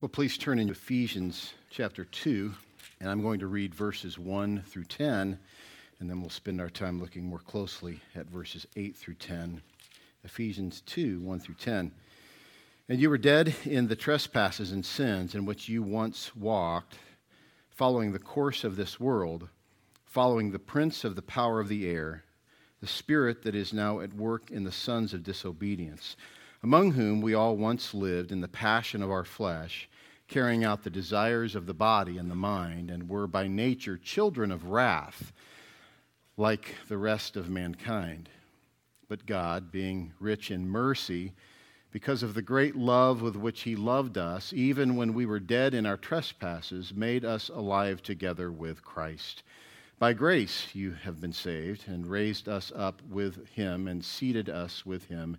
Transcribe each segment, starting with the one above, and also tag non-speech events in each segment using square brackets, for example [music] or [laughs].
Well, please turn in Ephesians chapter 2, and I'm going to read verses 1 through 10, and then we'll spend our time looking more closely at verses 8 through 10. Ephesians 2, 1 through 10. And you were dead in the trespasses and sins in which you once walked, following the course of this world, following the prince of the power of the air, the spirit that is now at work in the sons of disobedience among whom we all once lived in the passion of our flesh, carrying out the desires of the body and the mind, and were by nature children of wrath, like the rest of mankind. But God, being rich in mercy, because of the great love with which He loved us, even when we were dead in our trespasses, made us alive together with Christ. By grace you have been saved, and raised us up with Him, and seated us with Him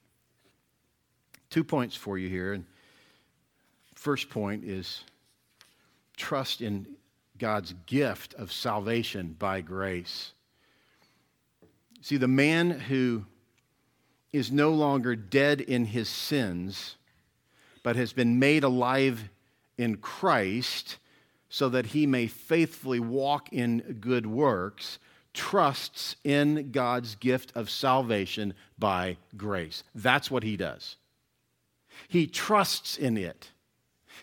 Two points for you here. First point is trust in God's gift of salvation by grace. See, the man who is no longer dead in his sins, but has been made alive in Christ so that he may faithfully walk in good works, trusts in God's gift of salvation by grace. That's what he does. He trusts in it.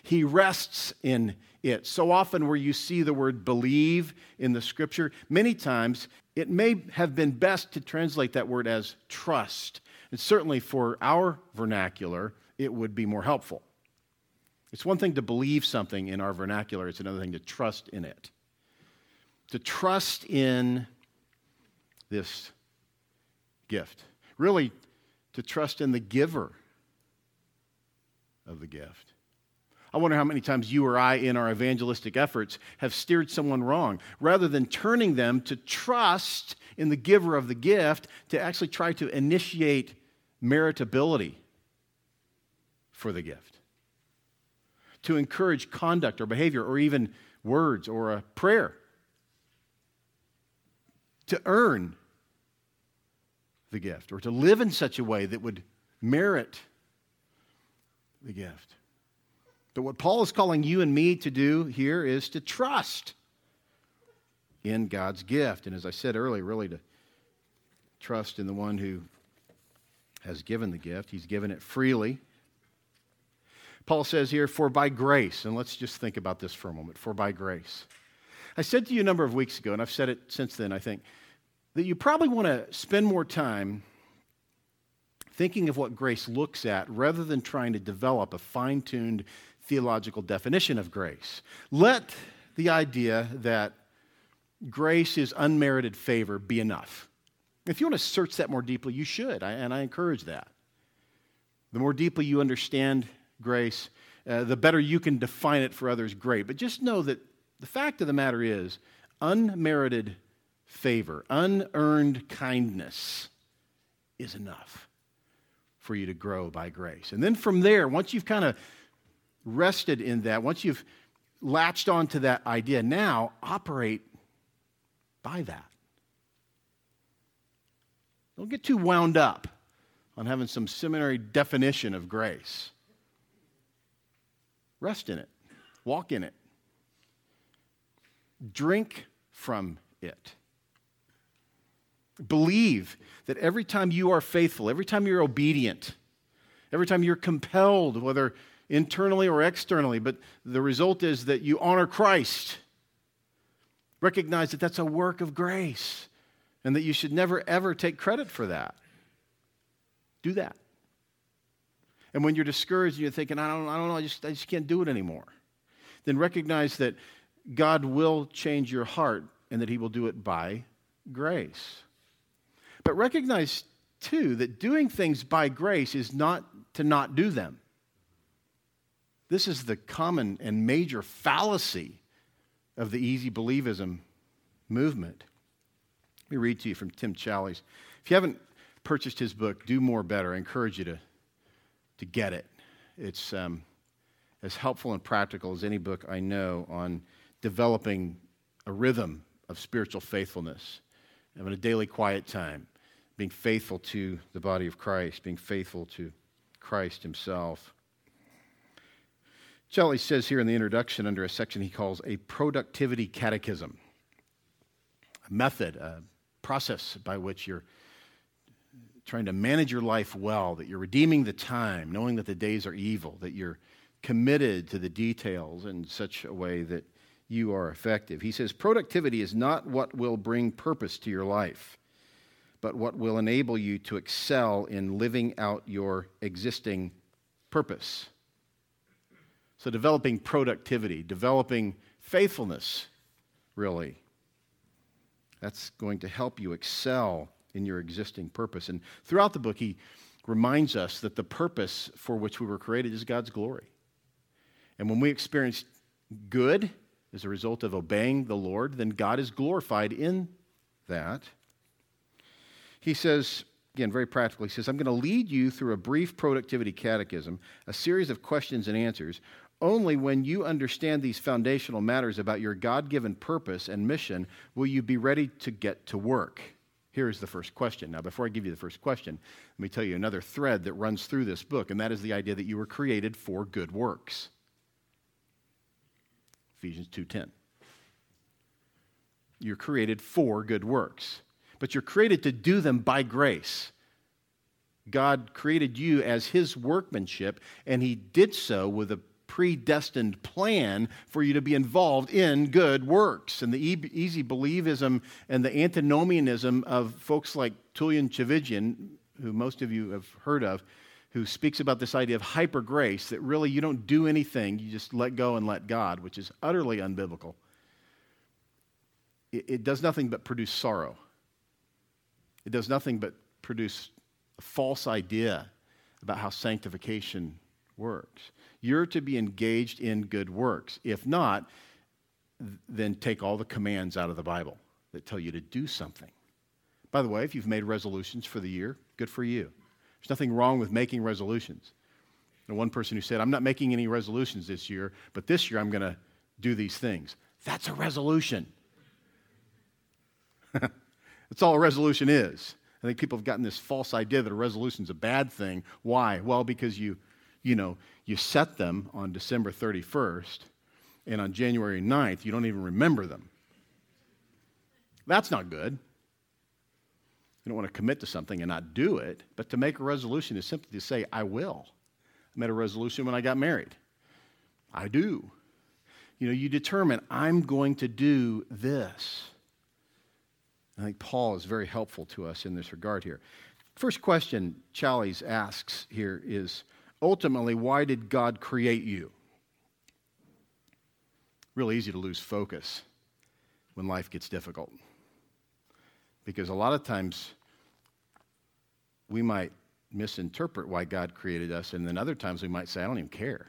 He rests in it. So often, where you see the word believe in the scripture, many times it may have been best to translate that word as trust. And certainly for our vernacular, it would be more helpful. It's one thing to believe something in our vernacular, it's another thing to trust in it. To trust in this gift. Really, to trust in the giver of the gift. I wonder how many times you or I, in our evangelistic efforts, have steered someone wrong. Rather than turning them to trust in the giver of the gift, to actually try to initiate meritability for the gift, to encourage conduct or behavior or even words or a prayer, to earn the gift or to live in such a way that would merit the gift. But what Paul is calling you and me to do here is to trust in God's gift. And as I said earlier, really to trust in the one who has given the gift. He's given it freely. Paul says here, for by grace, and let's just think about this for a moment, for by grace. I said to you a number of weeks ago, and I've said it since then, I think, that you probably want to spend more time thinking of what grace looks at rather than trying to develop a fine tuned theological definition of grace. Let the idea that grace is unmerited favor be enough. If you want to search that more deeply, you should, and I encourage that. The more deeply you understand grace, uh, the better you can define it for others, great. But just know that the fact of the matter is, unmerited favor, unearned kindness is enough for you to grow by grace. And then from there, once you've kind of rested in that, once you've latched onto that idea, now operate by that. Don't get too wound up on having some seminary definition of grace. Rest in it, walk in it, drink from it. Believe that every time you are faithful, every time you're obedient, every time you're compelled, whether internally or externally, but the result is that you honor Christ. Recognize that that's a work of grace and that you should never ever take credit for that. Do that. And when you're discouraged and you're thinking, I don't, I don't know, I just, I just can't do it anymore, then recognize that God will change your heart and that He will do it by grace. But recognize, too, that doing things by grace is not to not do them. This is the common and major fallacy of the easy believism movement. Let me read to you from Tim Challies. If you haven't purchased his book, Do More Better, I encourage you to, to get it. It's um, as helpful and practical as any book I know on developing a rhythm of spiritual faithfulness, having a daily quiet time, being faithful to the body of Christ, being faithful to Christ himself. Challies says here in the introduction, under a section he calls a productivity catechism, a method, a process by which you're trying to manage your life well, that you're redeeming the time, knowing that the days are evil, that you're committed to the details in such a way that you are effective. He says, Productivity is not what will bring purpose to your life, but what will enable you to excel in living out your existing purpose. So, developing productivity, developing faithfulness, really, that's going to help you excel in your existing purpose. And throughout the book, he reminds us that the purpose for which we were created is God's glory. And when we experience good as a result of obeying the Lord, then God is glorified in that. He says, again, very practically, he says, I'm going to lead you through a brief productivity catechism, a series of questions and answers, only when you understand these foundational matters about your God given purpose and mission will you be ready to get to work. Here's the first question. Now, before I give you the first question, let me tell you another thread that runs through this book, and that is the idea that you were created for good works. Ephesians 2:10. You're created for good works, but you're created to do them by grace. God created you as his workmanship, and he did so with a predestined plan for you to be involved in good works. And the easy believism and the antinomianism of folks like Tullian Tchividjian, who most of you have heard of, who speaks about this idea of hyper grace that really you don't do anything, you just let go and let God, which is utterly unbiblical. It, it does nothing but produce sorrow. It does nothing but produce a false idea about how sanctification works. You're to be engaged in good works. If not, then take all the commands out of the Bible that tell you to do something. By the way, if you've made resolutions for the year, good for you. There's nothing wrong with making resolutions. And one person who said, I'm not making any resolutions this year, but this year I'm going to do these things. That's a resolution. [laughs] That's all a resolution is. I think people have gotten this false idea that a resolution is a bad thing. Why? Well, because you you know, you set them on December 31st, and on January 9th, you don't even remember them. That's not good. You don't want to commit to something and not do it, but to make a resolution is simply to say, I will. I made a resolution when I got married. I do. You know, you determine, I'm going to do this. I think Paul is very helpful to us in this regard here. First question Challies asks here is ultimately, why did God create you? Really easy to lose focus when life gets difficult. Because a lot of times we might misinterpret why God created us, and then other times we might say, I don't even care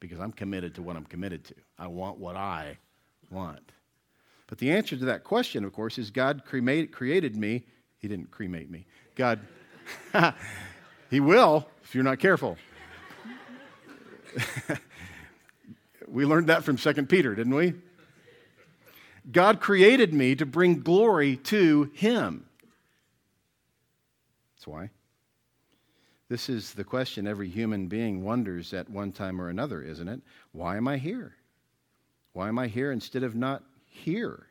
because I'm committed to what I'm committed to. I want what I want. But the answer to that question, of course, is God cremate, created me. He didn't cremate me. God, [laughs] He will if you're not careful. [laughs] we learned that from 2 Peter, didn't we? God created me to bring glory to Him. That's why. This is the question every human being wonders at one time or another, isn't it? Why am I here? Why am I here instead of not here?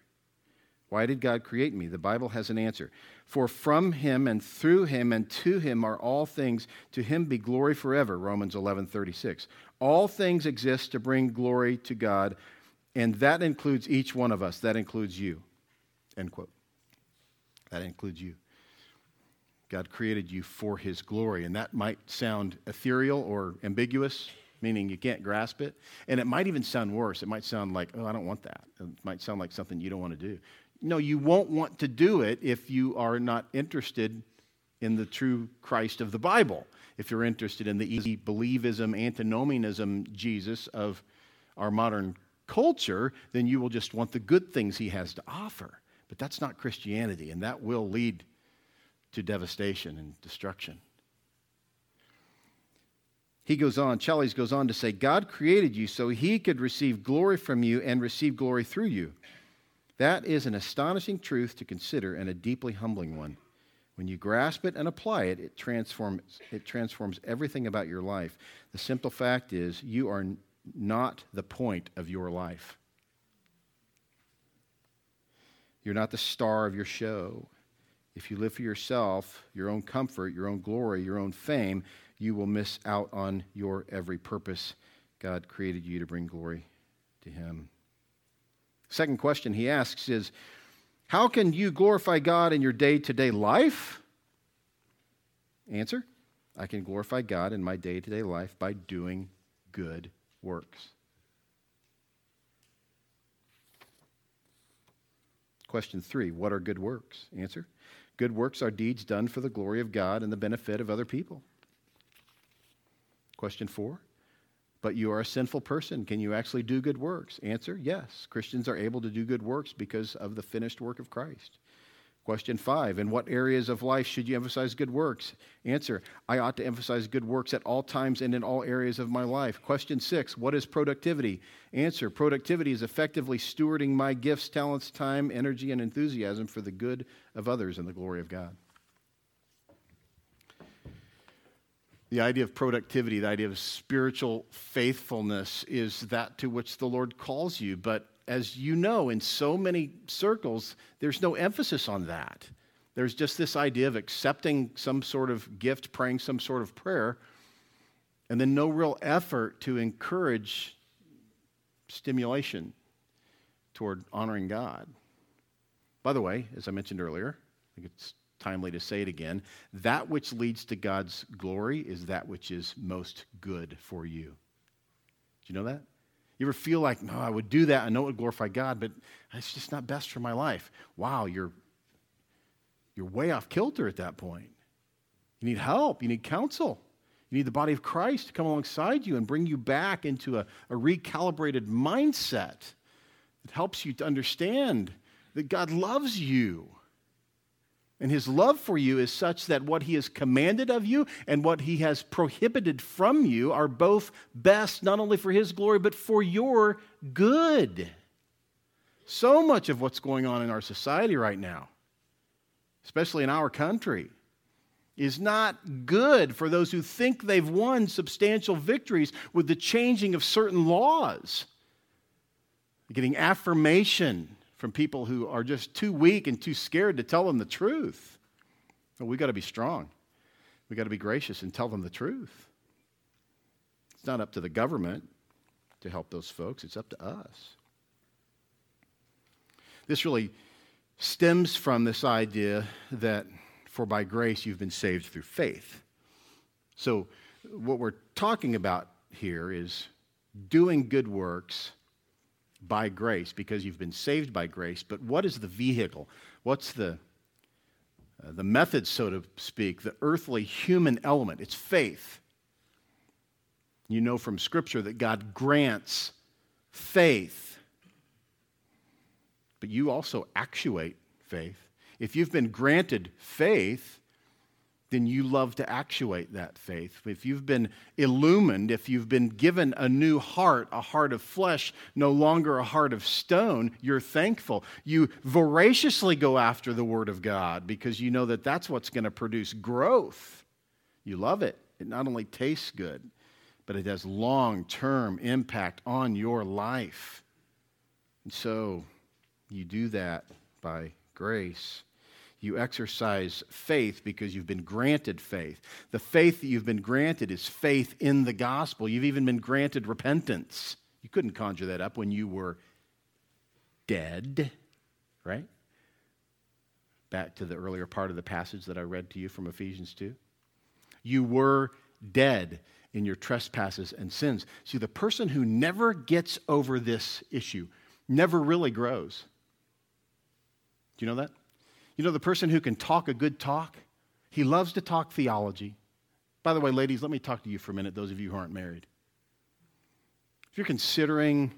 Why did God create me? The Bible has an answer. For from him and through him and to him are all things. To him be glory forever. Romans 11:36. All things exist to bring glory to God, and that includes each one of us. That includes you. End quote. That includes you. God created you for his glory, and that might sound ethereal or ambiguous, meaning you can't grasp it. And it might even sound worse. It might sound like, oh, I don't want that. It might sound like something you don't want to do. No, you won't want to do it if you are not interested in the true Christ of the Bible. if you're interested in the easy believism, antinomianism Jesus of our modern culture, then you will just want the good things he has to offer. But that's not Christianity, and that will lead to devastation and destruction. He goes on, Challies goes on to say, God created you so he could receive glory from you and receive glory through you. That is an astonishing truth to consider and a deeply humbling one. When you grasp it and apply it, it transforms, it transforms everything about your life. The simple fact is, you are not the point of your life. You're not the star of your show. If you live for yourself, your own comfort, your own glory, your own fame, you will miss out on your every purpose. God created you to bring glory to Him. Second question he asks is How can you glorify God in your day to day life? Answer I can glorify God in my day to day life by doing good works. Question three What are good works? Answer Good works are deeds done for the glory of God and the benefit of other people. Question four But you are a sinful person. Can you actually do good works? Answer Yes. Christians are able to do good works because of the finished work of Christ. Question five In what areas of life should you emphasize good works? Answer I ought to emphasize good works at all times and in all areas of my life. Question six What is productivity? Answer Productivity is effectively stewarding my gifts, talents, time, energy, and enthusiasm for the good of others and the glory of God. The idea of productivity, the idea of spiritual faithfulness, is that to which the Lord calls you. But as you know, in so many circles, there's no emphasis on that. There's just this idea of accepting some sort of gift, praying some sort of prayer, and then no real effort to encourage stimulation toward honoring God. By the way, as I mentioned earlier, I think it's timely to say it again that which leads to God's glory is that which is most good for you. Do you know that? You ever feel like, no, I would do that. I know it would glorify God, but it's just not best for my life. Wow, you're, you're way off kilter at that point. You need help, you need counsel. You need the body of Christ to come alongside you and bring you back into a, a recalibrated mindset that helps you to understand that God loves you and his love for you is such that what he has commanded of you and what he has prohibited from you are both best, not only for his glory, but for your good. So much of what's going on in our society right now, especially in our country, is not good for those who think they've won substantial victories with the changing of certain laws, getting affirmation from people who are just too weak and too scared to tell them the truth. Well, we've got to be strong. We've got to be gracious and tell them the truth. It's not up to the government to help those folks, it's up to us. This really stems from this idea that for by grace you've been saved through faith. So, what we're talking about here is doing good works by grace because you've been saved by grace. But what is the vehicle? What's the, uh, the method, so to speak, the earthly human element? It's faith. You know from Scripture that God grants faith, but you also actuate faith. If you've been granted faith, then you love to actuate that faith. If you've been illumined, if you've been given a new heart, a heart of flesh, no longer a heart of stone, you're thankful. You voraciously go after the Word of God because you know that that's what's going to produce growth. You love it. It not only tastes good, but it has long term impact on your life. And so you do that by grace. You exercise faith because you've been granted faith. The faith that you've been granted is faith in the gospel. You've even been granted repentance. You couldn't conjure that up when you were dead, right? Back to the earlier part of the passage that I read to you from Ephesians 2. You were dead in your trespasses and sins. See, the person who never gets over this issue never really grows. Do you know that? You know, the person who can talk a good talk, he loves to talk theology. By the way, ladies, let me talk to you for a minute, those of you who aren't married. If you're considering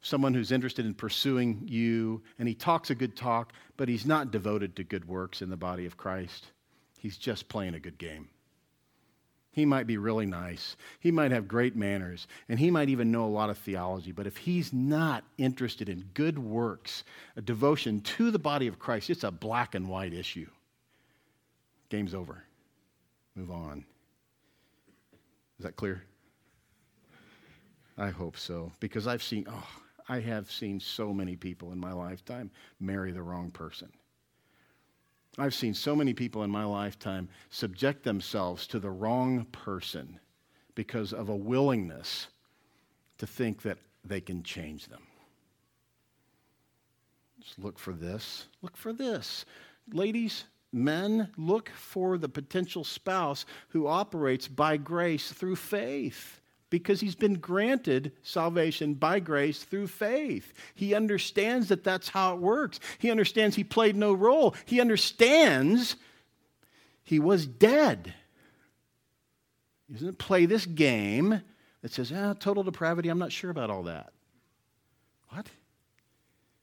someone who's interested in pursuing you and he talks a good talk, but he's not devoted to good works in the body of Christ, he's just playing a good game. He might be really nice. He might have great manners. And he might even know a lot of theology. But if he's not interested in good works, a devotion to the body of Christ, it's a black and white issue. Game's over. Move on. Is that clear? I hope so. Because I've seen, oh, I have seen so many people in my lifetime marry the wrong person. I've seen so many people in my lifetime subject themselves to the wrong person because of a willingness to think that they can change them. Just look for this. Look for this. Ladies, men, look for the potential spouse who operates by grace through faith because he's been granted salvation by grace through faith. He understands that that's how it works. He understands he played no role. He understands he was dead. He doesn't play this game that says, ah, total depravity, I'm not sure about all that. What?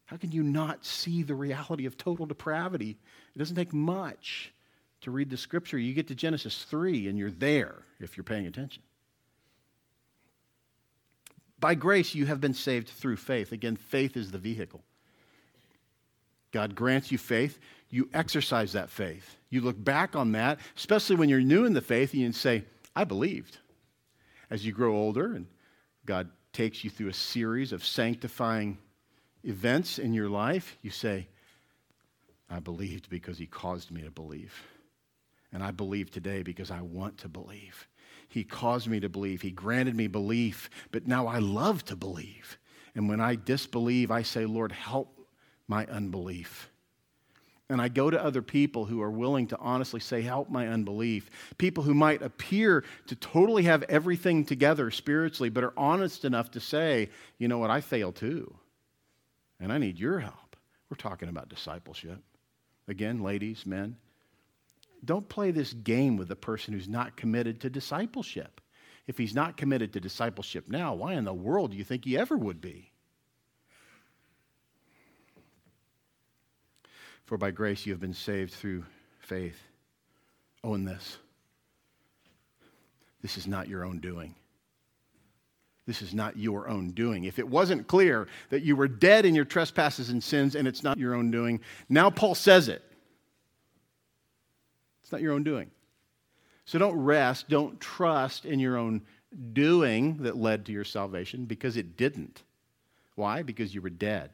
How can you not see the reality of total depravity? It doesn't take much to read the scripture. You get to Genesis 3 and you're there if you're paying attention. By grace, you have been saved through faith. Again, faith is the vehicle. God grants you faith. You exercise that faith. You look back on that, especially when you're new in the faith, and you say, I believed. As you grow older and God takes you through a series of sanctifying events in your life, you say, I believed because He caused me to believe. And I believe today because I want to believe. He caused me to believe. He granted me belief, but now I love to believe. And when I disbelieve, I say, Lord, help my unbelief. And I go to other people who are willing to honestly say, Help my unbelief. People who might appear to totally have everything together spiritually, but are honest enough to say, You know what, I fail too. And I need your help. We're talking about discipleship. Again, ladies, men, don't play this game with a person who's not committed to discipleship. If he's not committed to discipleship now, why in the world do you think he ever would be? For by grace you have been saved through faith. Own this. This is not your own doing. This is not your own doing. If it wasn't clear that you were dead in your trespasses and sins and it's not your own doing, now Paul says it. It's not your own doing. So don't rest, don't trust in your own doing that led to your salvation because it didn't. Why? Because you were dead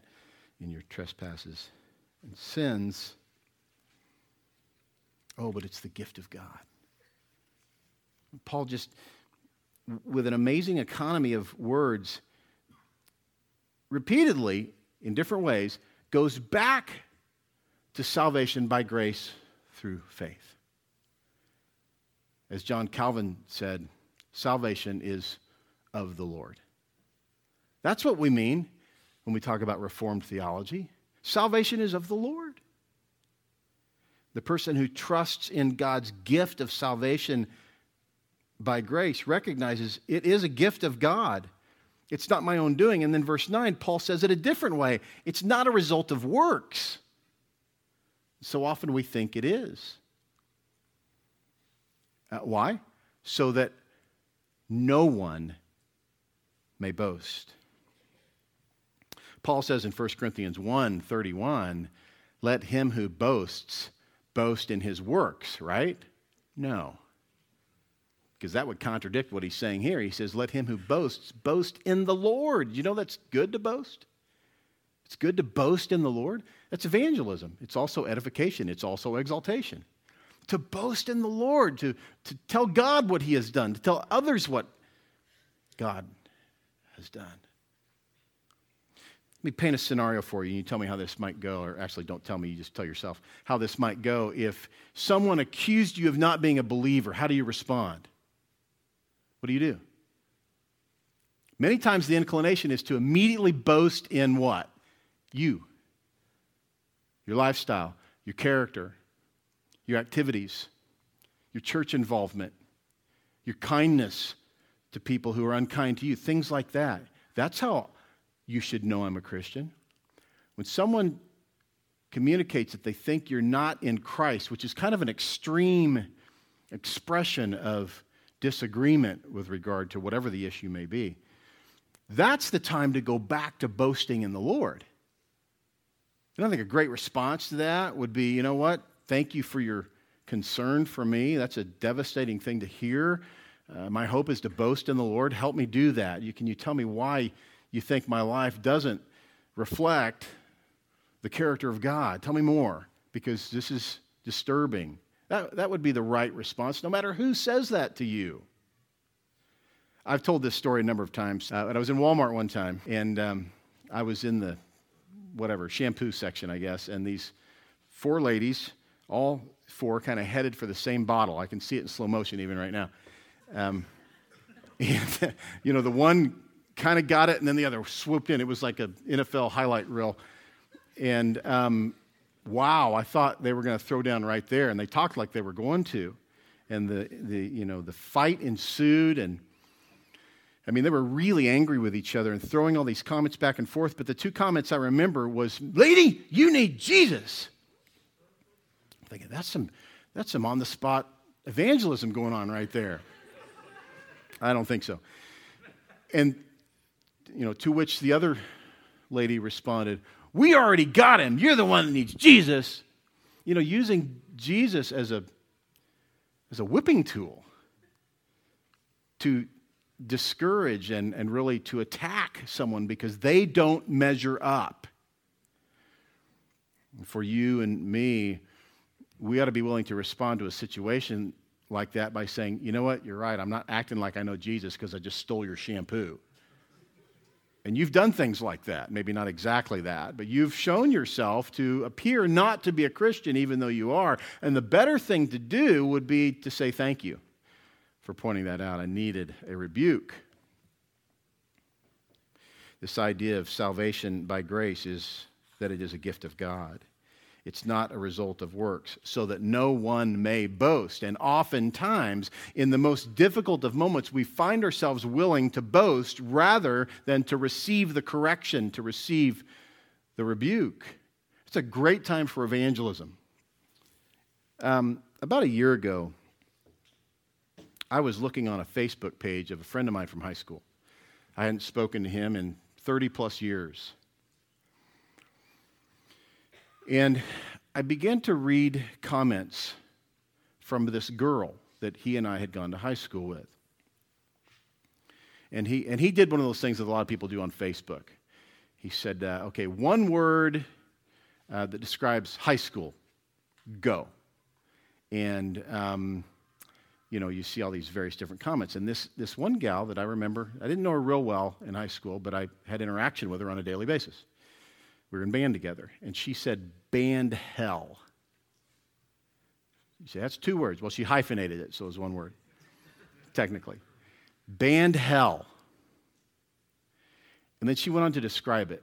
in your trespasses and sins. Oh, but it's the gift of God. Paul just, with an amazing economy of words, repeatedly, in different ways, goes back to salvation by grace through faith. As John Calvin said, salvation is of the Lord. That's what we mean when we talk about Reformed theology. Salvation is of the Lord. The person who trusts in God's gift of salvation by grace recognizes it is a gift of God. It's not my own doing. And then verse 9, Paul says it a different way it's not a result of works. So often we think it is. Uh, why? So that no one may boast. Paul says in 1 Corinthians 1 31, let him who boasts boast in his works, right? No. Because that would contradict what he's saying here. He says, let him who boasts boast in the Lord. You know that's good to boast? It's good to boast in the Lord. That's evangelism. It's also edification, it's also exaltation to boast in the Lord, to, to tell God what He has done, to tell others what God has done. Let me paint a scenario for you, and you tell me how this might go, or actually, don't tell me, you just tell yourself how this might go. If someone accused you of not being a believer, how do you respond? What do you do? Many times the inclination is to immediately boast in what? You, your lifestyle, your character, your activities, your church involvement, your kindness to people who are unkind to you, things like that. That's how you should know I'm a Christian. When someone communicates that they think you're not in Christ, which is kind of an extreme expression of disagreement with regard to whatever the issue may be, that's the time to go back to boasting in the Lord. And I think a great response to that would be, you know what? Thank you for your concern for me. That's a devastating thing to hear. Uh, my hope is to boast in the Lord. Help me do that. You, can you tell me why you think my life doesn't reflect the character of God? Tell me more, because this is disturbing. That, that would be the right response, no matter who says that to you. I've told this story a number of times. Uh, I was in Walmart one time, and um, I was in the whatever shampoo section, I guess, and these four ladies, all four, kind of headed for the same bottle. I can see it in slow motion even right now. Um, [laughs] you know, the one kind of got it, and then the other swooped in. It was like an NFL highlight reel. And um, wow, I thought they were going to throw down right there, and they talked like they were going to. And the, the, you know, the fight ensued, and I mean, they were really angry with each other and throwing all these comments back and forth. But the two comments I remember was, "Lady, you need Jesus." Thinking that's some that's some on the spot evangelism going on right there. I don't think so. And you know, to which the other lady responded, "We already got him. You're the one that needs Jesus." You know, using Jesus as a as a whipping tool to discourage and, and really to attack someone because they don't measure up. For you and me, we ought to be willing to respond to a situation like that by saying, you know what, you're right, I'm not acting like I know Jesus because I just stole your shampoo. And you've done things like that, maybe not exactly that, but you've shown yourself to appear not to be a Christian even though you are. And the better thing to do would be to say thank you for pointing that out. I needed a rebuke. This idea of salvation by grace is that it is a gift of God. It's not a result of works, so that no one may boast. And oftentimes, in the most difficult of moments, we find ourselves willing to boast rather than to receive the correction, to receive the rebuke. It's a great time for evangelism. Um, about a year ago, I was looking on a Facebook page of a friend of mine from high school. I hadn't spoken to him in 30 plus years. And I began to read comments from this girl that he and I had gone to high school with. And he, and he did one of those things that a lot of people do on Facebook. He said, uh, okay, one word uh, that describes high school, go. And um, you know, you see all these various different comments. And this, this one gal that I remember, I didn't know her real well in high school, but I had interaction with her on a daily basis. We were in band together, and she said, band hell. You say, that's two words. Well, she hyphenated it, so it was one word, technically. Band hell. And then she went on to describe it.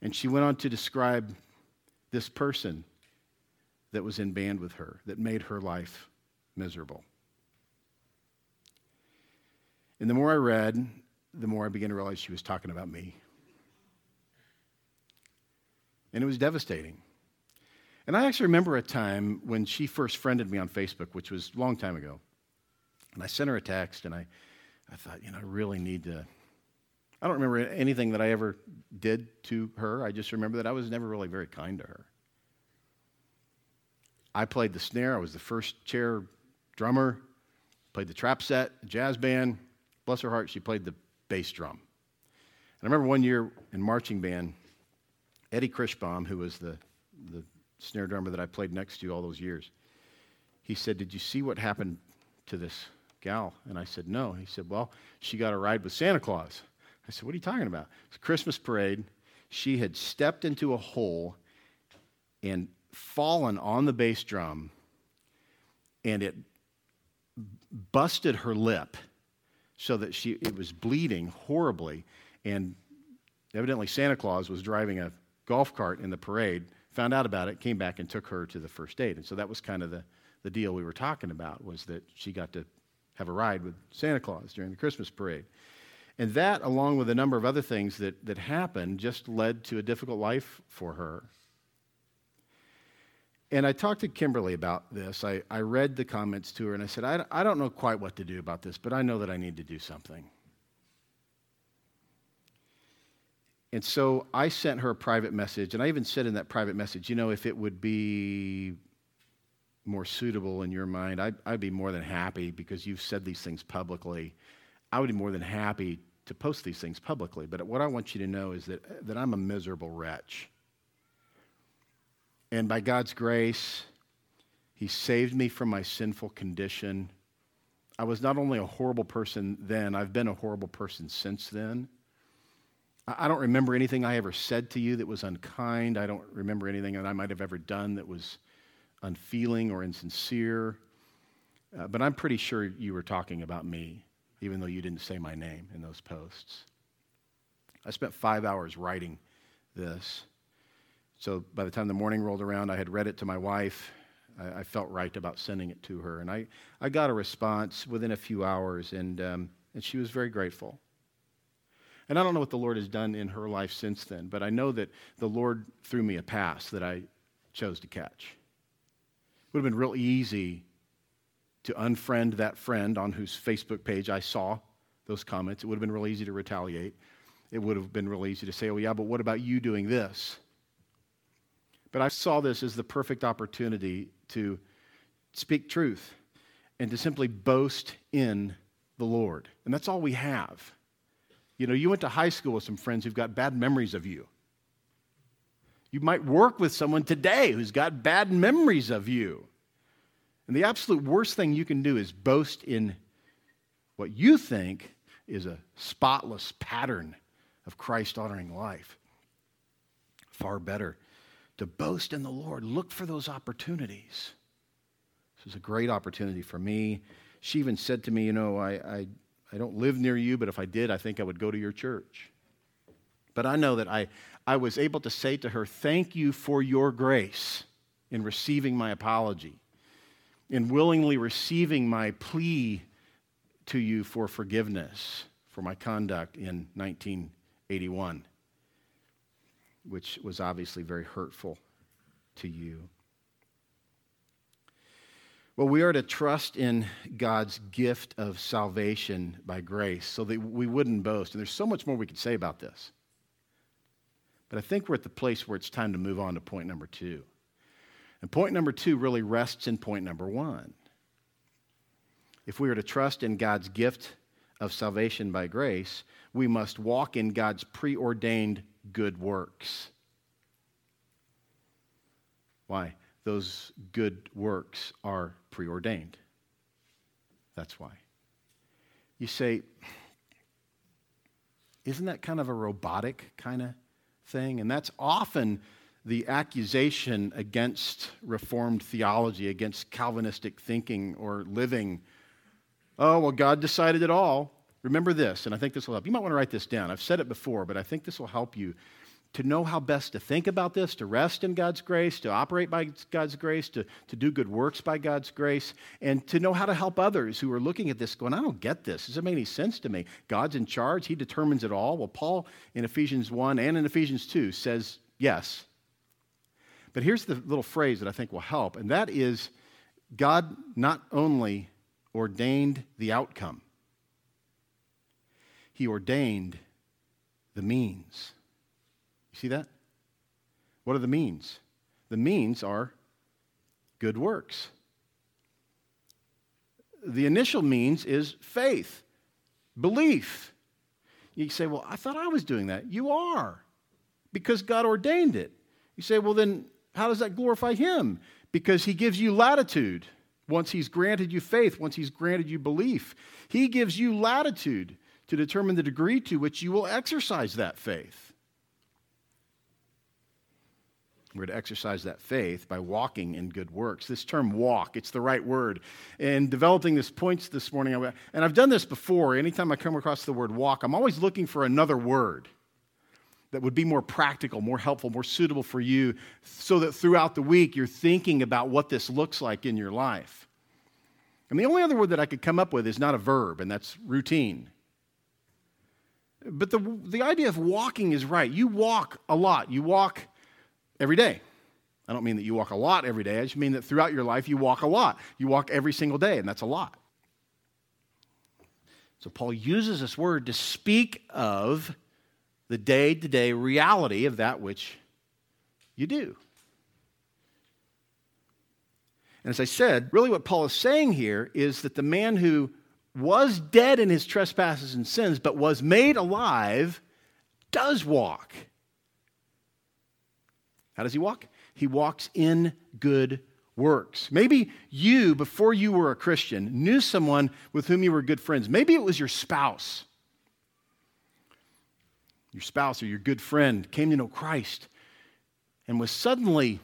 And she went on to describe this person that was in band with her that made her life miserable. And the more I read, the more I began to realize she was talking about me. And it was devastating. And I actually remember a time when she first friended me on Facebook, which was a long time ago. And I sent her a text, and I, I thought, you know, I really need to. I don't remember anything that I ever did to her. I just remember that I was never really very kind to her. I played the snare. I was the first chair drummer, played the trap set, jazz band. Bless her heart, she played the bass drum. And I remember one year in marching band, Eddie Krischbaum, who was the, the snare drummer that I played next to all those years, he said, Did you see what happened to this gal? And I said, No. He said, Well, she got a ride with Santa Claus. I said, What are you talking about? It's a Christmas parade. She had stepped into a hole and fallen on the bass drum and it busted her lip so that she it was bleeding horribly and evidently Santa Claus was driving a golf cart in the parade found out about it came back and took her to the first aid and so that was kind of the the deal we were talking about was that she got to have a ride with Santa Claus during the Christmas parade. And that, along with a number of other things that, that happened, just led to a difficult life for her. And I talked to Kimberly about this. I, I read the comments to her and I said, I, I don't know quite what to do about this, but I know that I need to do something. And so I sent her a private message, and I even said in that private message, you know, if it would be more suitable in your mind, I'd, I'd be more than happy because you've said these things publicly. I would be more than happy to post these things publicly. But what I want you to know is that, that I'm a miserable wretch. And by God's grace, He saved me from my sinful condition. I was not only a horrible person then, I've been a horrible person since then. I don't remember anything I ever said to you that was unkind. I don't remember anything that I might have ever done that was unfeeling or insincere. Uh, but I'm pretty sure you were talking about me, even though you didn't say my name in those posts. I spent five hours writing this. So by the time the morning rolled around, I had read it to my wife. I, I felt right about sending it to her. And I, I got a response within a few hours, and, um, and she was very grateful. And I don't know what the Lord has done in her life since then, but I know that the Lord threw me a pass that I chose to catch. It would have been real easy to unfriend that friend on whose Facebook page I saw those comments. It would have been real easy to retaliate. It would have been real easy to say, oh, yeah, but what about you doing this? But I saw this as the perfect opportunity to speak truth and to simply boast in the Lord. And that's all we have. You know, you went to high school with some friends who've got bad memories of you. You might work with someone today who's got bad memories of you. And the absolute worst thing you can do is boast in what you think is a spotless pattern of Christ honoring life. Far better to boast in the Lord. Look for those opportunities. This was a great opportunity for me. She even said to me, You know, I, I I don't live near you, but if I did, I think I would go to your church. But I know that I, I was able to say to her, Thank you for your grace in receiving my apology, in willingly receiving my plea to you for forgiveness for my conduct in 1981, which was obviously very hurtful to you. Well, we are to trust in God's gift of salvation by grace so that we wouldn't boast. And there's so much more we could say about this. But I think we're at the place where it's time to move on to point number two. And point number two really rests in point number one. If we are to trust in God's gift of salvation by grace, we must walk in God's preordained good works. Why? Those good works are preordained. That's why. You say, isn't that kind of a robotic kind of thing? And that's often the accusation against Reformed theology, against Calvinistic thinking or living. Oh, well, God decided it all. Remember this, and I think this will help. You might want to write this down. I've said it before, but I think this will help you to know how best to think about this, to rest in God's grace, to operate by God's grace, to, to do good works by God's grace, and to know how to help others who are looking at this going, I don't get this. Does it make any sense to me? God's in charge, He determines it all. Well, Paul in Ephesians 1 and in Ephesians 2 says yes. But here's the little phrase that I think will help, and that is God not only ordained the outcome, He ordained the means. You see that? What are the means? The means are good works. The initial means is faith, belief. You say, Well, I thought I was doing that. You are, because God ordained it. You say, Well, then how does that glorify Him? Because He gives you latitude. Once He's granted you faith, once He's granted you belief, He gives you latitude to determine the degree to which you will exercise that faith. We're to exercise that faith by walking in good works. This term walk, it's the right word. And developing this points this morning, and I've done this before. Anytime I come across the word walk, I'm always looking for another word that would be more practical, more helpful, more suitable for you, so that throughout the week you're thinking about what this looks like in your life. And the only other word that I could come up with is not a verb, and that's routine. But the, the idea of walking is right. You walk a lot, you walk every day. I don't mean that you walk a lot every day, I just mean that throughout your life you walk a lot. You walk every single day, and that's a lot. So Paul uses this word to speak of the day to day reality of that which you do. And as I said, really what Paul is saying here is that the man who was dead in his trespasses and sins, but was made alive, does walk. How does he walk? He walks in good works. Maybe you, before you were a Christian, knew someone with whom you were good friends. Maybe it was your spouse. Your spouse or your good friend came to know Christ and was suddenly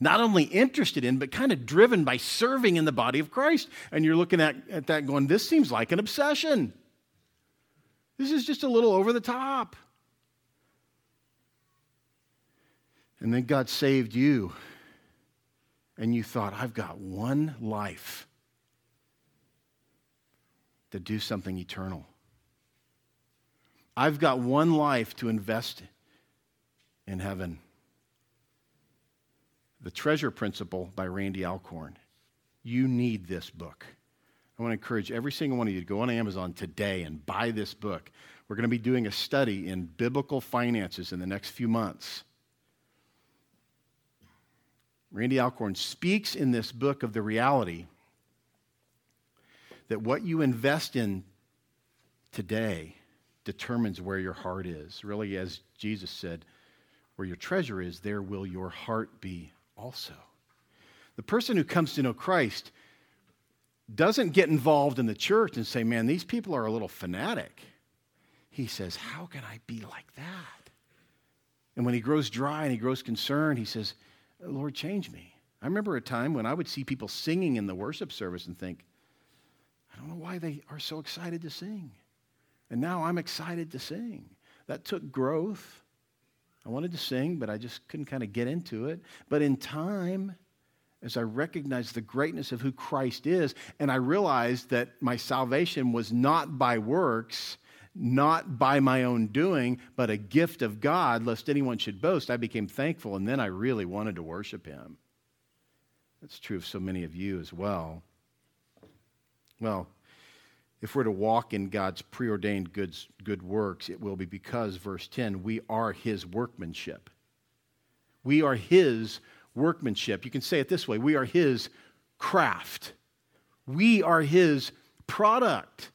not only interested in, but kind of driven by serving in the body of Christ. And you're looking at, at that going, this seems like an obsession. This is just a little over the top. And then God saved you. And you thought, I've got one life to do something eternal. I've got one life to invest in heaven. The Treasure Principle by Randy Alcorn. You need this book. I want to encourage every single one of you to go on Amazon today and buy this book. We're going to be doing a study in biblical finances in the next few months. Randy Alcorn speaks in this book of the reality that what you invest in today determines where your heart is. Really, as Jesus said, where your treasure is, there will your heart be also. The person who comes to know Christ doesn't get involved in the church and say, man, these people are a little fanatic. He says, how can I be like that? And when he grows dry and he grows concerned, he says, Lord, change me. I remember a time when I would see people singing in the worship service and think, I don't know why they are so excited to sing. And now I'm excited to sing. That took growth. I wanted to sing, but I just couldn't kind of get into it. But in time, as I recognized the greatness of who Christ is, and I realized that my salvation was not by works, not by my own doing, but a gift of God, lest anyone should boast, I became thankful, and then I really wanted to worship Him. That's true of so many of you as well. Well, if we're to walk in God's preordained good, good works, it will be because, verse 10, we are his workmanship. We are his workmanship. You can say it this way we are his craft. We are his product.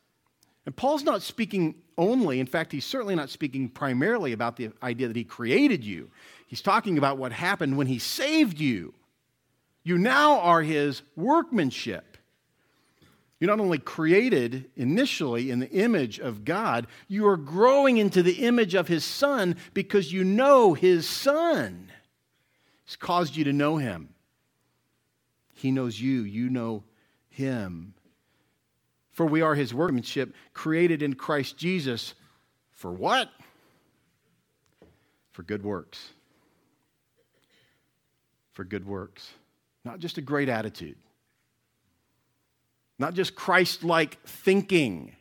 And Paul's not speaking only, in fact, he's certainly not speaking primarily about the idea that he created you. He's talking about what happened when he saved you. You now are his workmanship. You're not only created initially in the image of God, you are growing into the image of His Son because you know His Son. He's caused you to know Him. He knows you, you know Him. For we are His workmanship, created in Christ Jesus for what? For good works. For good works. Not just a great attitude not just Christ like thinking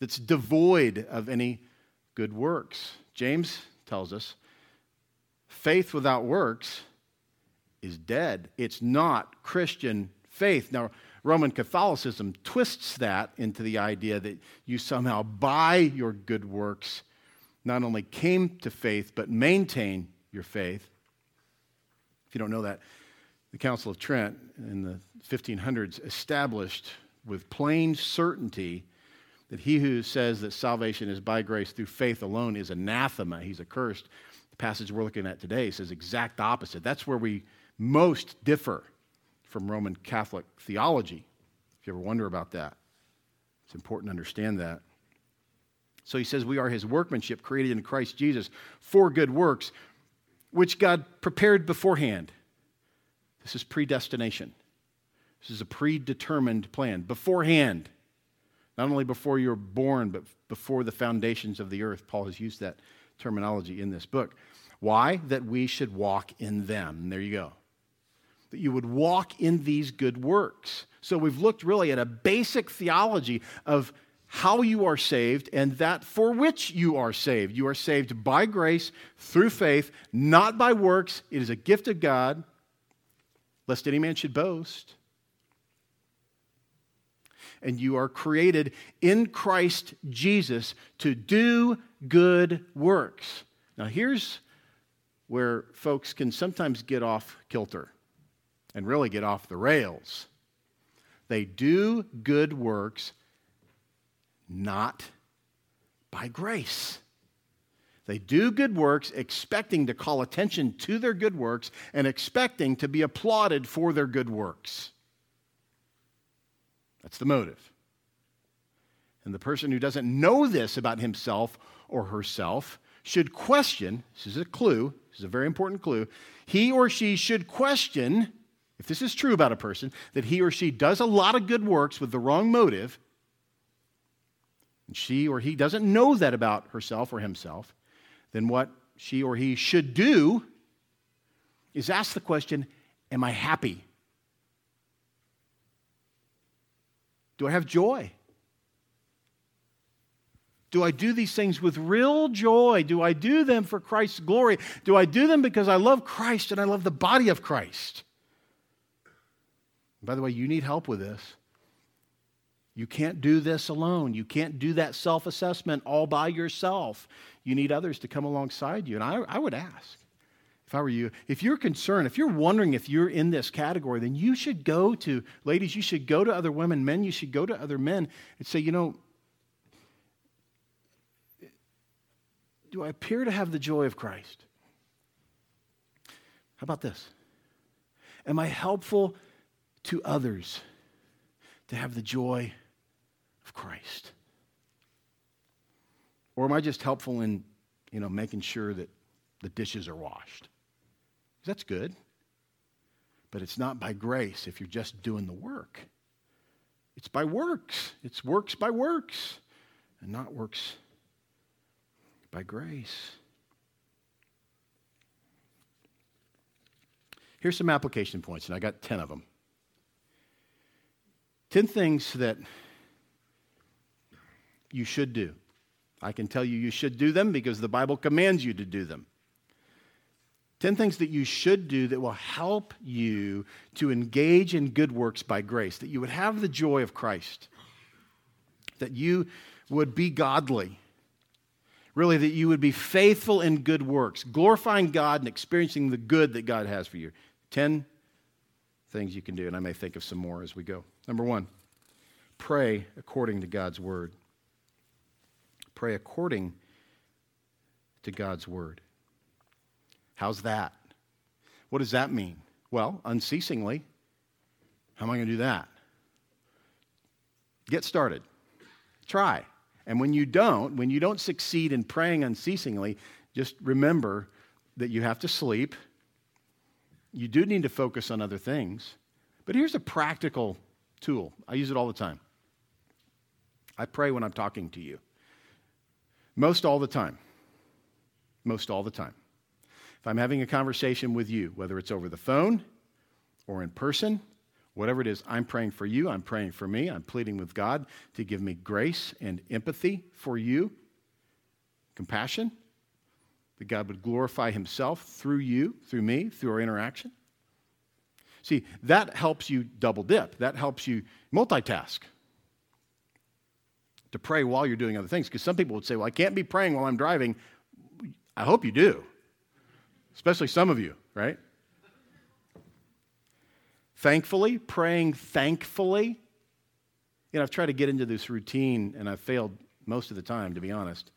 that's devoid of any good works. James tells us faith without works is dead. It's not Christian faith. Now, Roman Catholicism twists that into the idea that you somehow, by your good works, not only came to faith, but maintain your faith. If you don't know that, the Council of Trent in the 1500s established with plain certainty that he who says that salvation is by grace through faith alone is anathema. He's accursed. The passage we're looking at today says exact opposite. That's where we most differ from Roman Catholic theology. If you ever wonder about that, it's important to understand that. So he says, We are his workmanship created in Christ Jesus for good works, which God prepared beforehand. This is predestination. This is a predetermined plan beforehand Not only before you were born, but before the foundations of the earth. Paul has used that terminology in this book. Why? That we should walk in them. There you go. That you would walk in these good works. So we've looked really at a basic theology of how you are saved and that for which you are saved. You are saved by grace through faith, not by works. It is a gift of God, lest any man should boast. And you are created in Christ Jesus to do good works. Now, here's where folks can sometimes get off kilter and really get off the rails. They do good works not by grace. They do good works expecting to call attention to their good works and expecting to be applauded for their good works. That's the motive. And the person who doesn't know this about himself or herself should question this is a clue, this is a very important clue. He or she should question, if this is true about a person, that he or she does a lot of good works with the wrong motive and she or he doesn't know that about herself or himself, then what she or he should do is ask the question Am I happy? Do I have joy? Do I do these things with real joy? Do I do them for Christ's glory? Do I do them because I love Christ and I love the body of Christ? By the way, you need help with this. You can't do this alone. You can't do that self assessment all by yourself. You need others to come alongside you. And I, I, would ask, if I were you, if you're concerned, if you're wondering if you're in this category, then you should go to, ladies, you should go to other women, men, you should go to other men and say, you know, do I appear to have the joy of Christ? How about this? Am I helpful to others to have the joy of Christ? Or am I just helpful in, you know, making sure that the dishes are washed? That's good. But it's not by grace if you're just doing the work. It's by works. It's works by works and not works by grace. Here's some application points, and I got 10 of them. 10 things that you should do. I can tell you you should do them because the Bible commands you to do them. 10 things that you should do that will help you to engage in good works by grace, that you would have the joy of Christ, that you would be godly, really, that you would be faithful in good works, glorifying God and experiencing the good that God has for you. 10 things you can do, and I may think of some more as we go. Number one, pray according to God's word pray according to God's word. How's that? What does that mean? Well, unceasingly. How am I going to do that? Get started. Try. And when you don't, when you don't succeed in praying unceasingly, just remember that you have to sleep. You do need to focus on other things. But here's a practical tool. I use it all the time. I pray when I'm talking to you. Most all the time. Most all the time. If I'm having a conversation with you, whether it's over the phone or in person, whatever it is, I'm praying for you. I'm praying for me. I'm pleading with God to give me grace and empathy for you, compassion, that God would glorify Himself through you, through me, through our interaction. See, that helps you double dip. That helps you multitask to pray while you're doing other things. Because some people would say, well, I can't be praying while I'm driving. I hope you do, especially some of you, right? Thankfully, praying thankfully. You know, I've tried to get into this routine and I've failed most of the time, to be honest.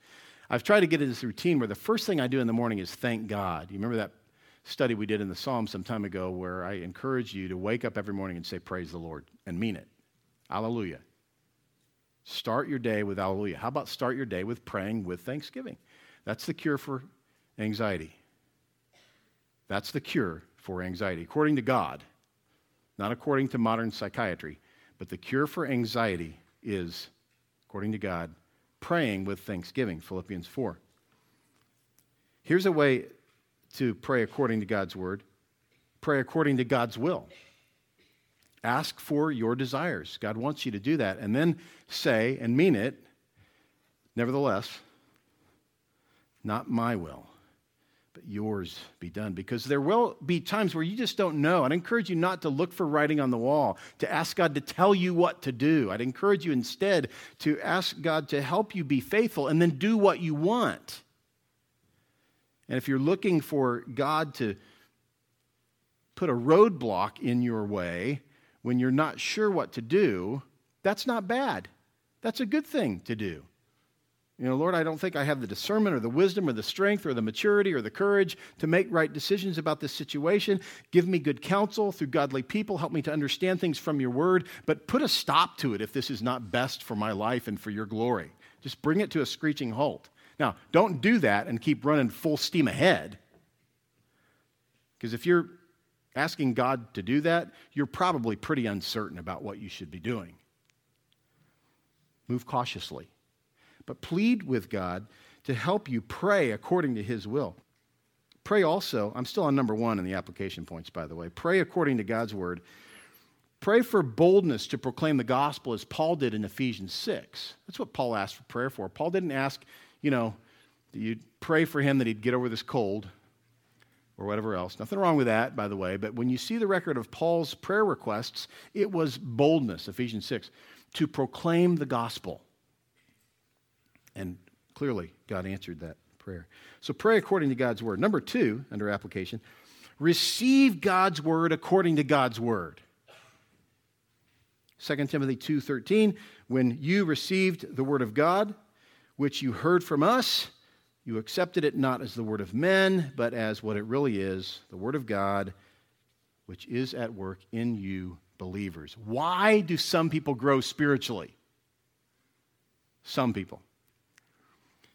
I've tried to get into this routine where the first thing I do in the morning is thank God. You remember that study we did in the Psalms some time ago where I encourage you to wake up every morning and say, Praise the Lord, and mean it. Hallelujah. Start your day with hallelujah. How about start your day with praying with thanksgiving? That's the cure for anxiety. That's the cure for anxiety, according to God, not according to modern psychiatry. But the cure for anxiety is according to God, praying with thanksgiving. Philippians 4. Here's a way to pray according to God's word pray according to God's will. Ask for your desires. God wants you to do that. And then say and mean it, nevertheless, not my will, but yours be done. Because there will be times where you just don't know. I'd encourage you not to look for writing on the wall, to ask God to tell you what to do. I'd encourage you instead to ask God to help you be faithful and then do what you want. And if you're looking for God to put a roadblock in your way when you're not sure what to do, that's not bad. That's a good thing to do. You know, Lord, I don't think I have the discernment or the wisdom or the strength or the maturity or the courage to make right decisions about this situation. Give me good counsel through godly people. Help me to understand things from your word, but put a stop to it if this is not best for my life and for your glory. Just bring it to a screeching halt. Now, don't do that and keep running full steam ahead. Because if you're asking God to do that, you're probably pretty uncertain about what you should be doing. Move cautiously. But plead with God to help you pray according to His will. Pray also, I'm still on number one in the application points, by the way. Pray according to God's word. Pray for boldness to proclaim the gospel as Paul did in Ephesians 6. That's what Paul asked for prayer for. Paul didn't ask, you know, you'd pray for him that he'd get over this cold or whatever else. Nothing wrong with that, by the way. But when you see the record of Paul's prayer requests, it was boldness, Ephesians 6, to proclaim the gospel. And clearly, God answered that prayer. So pray according to God's word. Number two, under application, receive God's word according to God's word. 2 Timothy 2:13 when you received the word of God which you heard from us you accepted it not as the word of men, but as what it really is the word of God, which is at work in you believers. Why do some people grow spiritually? Some people.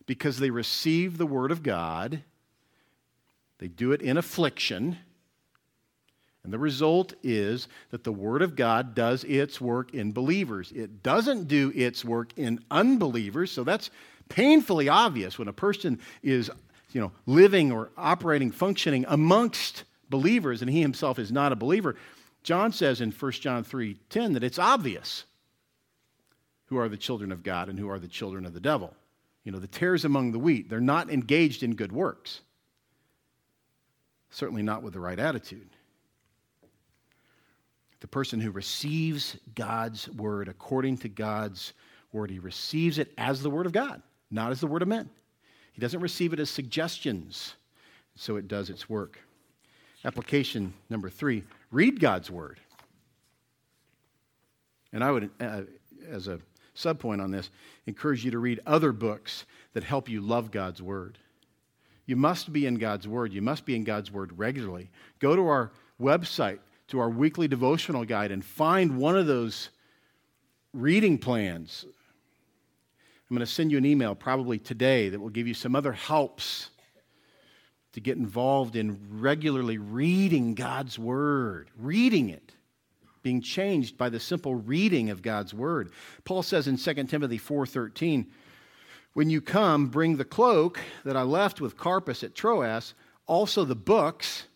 Because they receive the word of God, they do it in affliction. And the result is that the Word of God does its work in believers. It doesn't do its work in unbelievers. So that's painfully obvious when a person is you know, living or operating, functioning amongst believers, and he himself is not a believer. John says in 1 John 3:10 that it's obvious who are the children of God and who are the children of the devil. You know, the tares among the wheat, they're not engaged in good works. Certainly not with the right attitude. The person who receives God's word according to God's word, he receives it as the word of God not as the word of men. He doesn't receive it as suggestions, so it does its work. Application number three read God's word. And I would, uh, as a subpoint on this, encourage you to read other books that help you love God's word. You must be in God's word. You must be in God's word regularly. Go to our website, to our weekly devotional guide, and find one of those reading plans I'm going to send you an email probably today that will give you some other helps to get involved in regularly reading God's Word, reading it, being changed by the simple reading of God's Word. Paul says in 2 Timothy 4:13, "When you come, bring the cloak that I left with Carpus at Troas, also the books,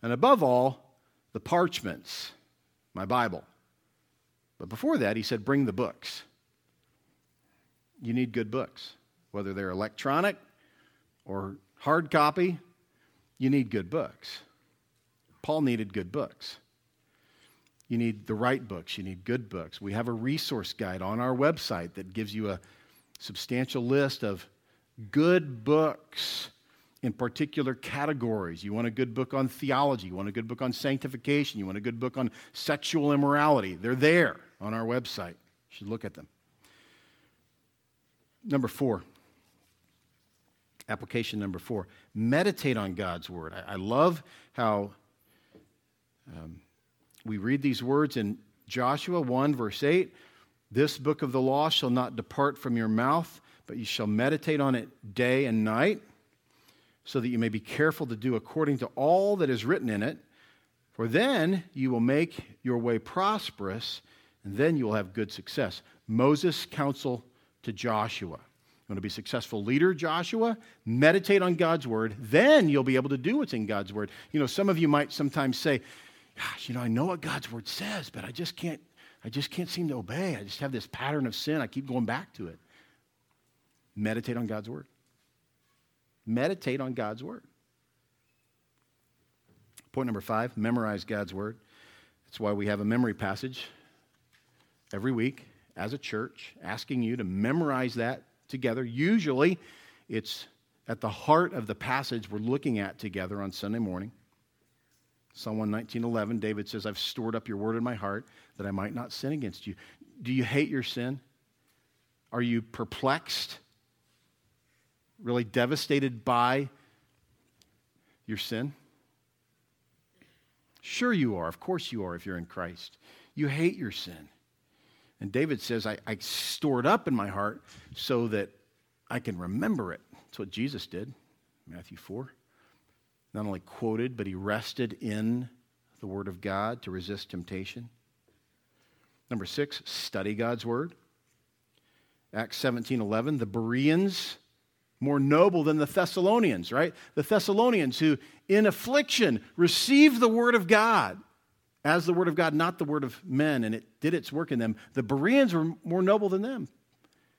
and above all, the parchments, my Bible." But before that, he said, "Bring the books." you need good books, whether they're electronic or hard copy, you need good books. Paul needed good books. You need the right books. You need good books. We have a resource guide on our website that gives you a substantial list of good books in particular categories. You want a good book on theology. You want a good book on sanctification. You want a good book on sexual immorality. They're there on our website. You should look at them. Number four, application number four, meditate on God's word. I, I love how um, we read these words in Joshua 1, verse 8 This book of the law shall not depart from your mouth, but you shall meditate on it day and night, so that you may be careful to do according to all that is written in it. For then you will make your way prosperous, and then you will have good success. Moses' counsel to Joshua. You want to be a successful leader, Joshua? Meditate on God's word. Then you'll be able to do what's in God's word. You know, some of you might sometimes say, gosh, you know, I know what God's word says, but I just can't, I just can't seem to obey. I just have this pattern of sin. I keep going back to it. Meditate on God's word. Meditate on God's word. Point number five memorize God's word. That's why we have a memory passage every week as a church, asking you to memorize that together. Usually, it's at the heart of the passage we're looking at together on Sunday morning. Psalm 119.11, David says, I've stored up your word in my heart that I might not sin against you. Do you hate your sin? Are you perplexed? Really devastated by your sin? Sure, you are. Of course, you are if you're in Christ. You hate your sin. And David says, I, I store it up in my heart so that I can remember it. That's what Jesus did, Matthew 4. Not only quoted, but he rested in the Word of God to resist temptation. Number six, study God's Word. Acts 17 11, the Bereans, more noble than the Thessalonians, right? The Thessalonians who, in affliction, received the Word of God as the word of God, not the word of men, and it did its work in them. The Bereans were more noble than them.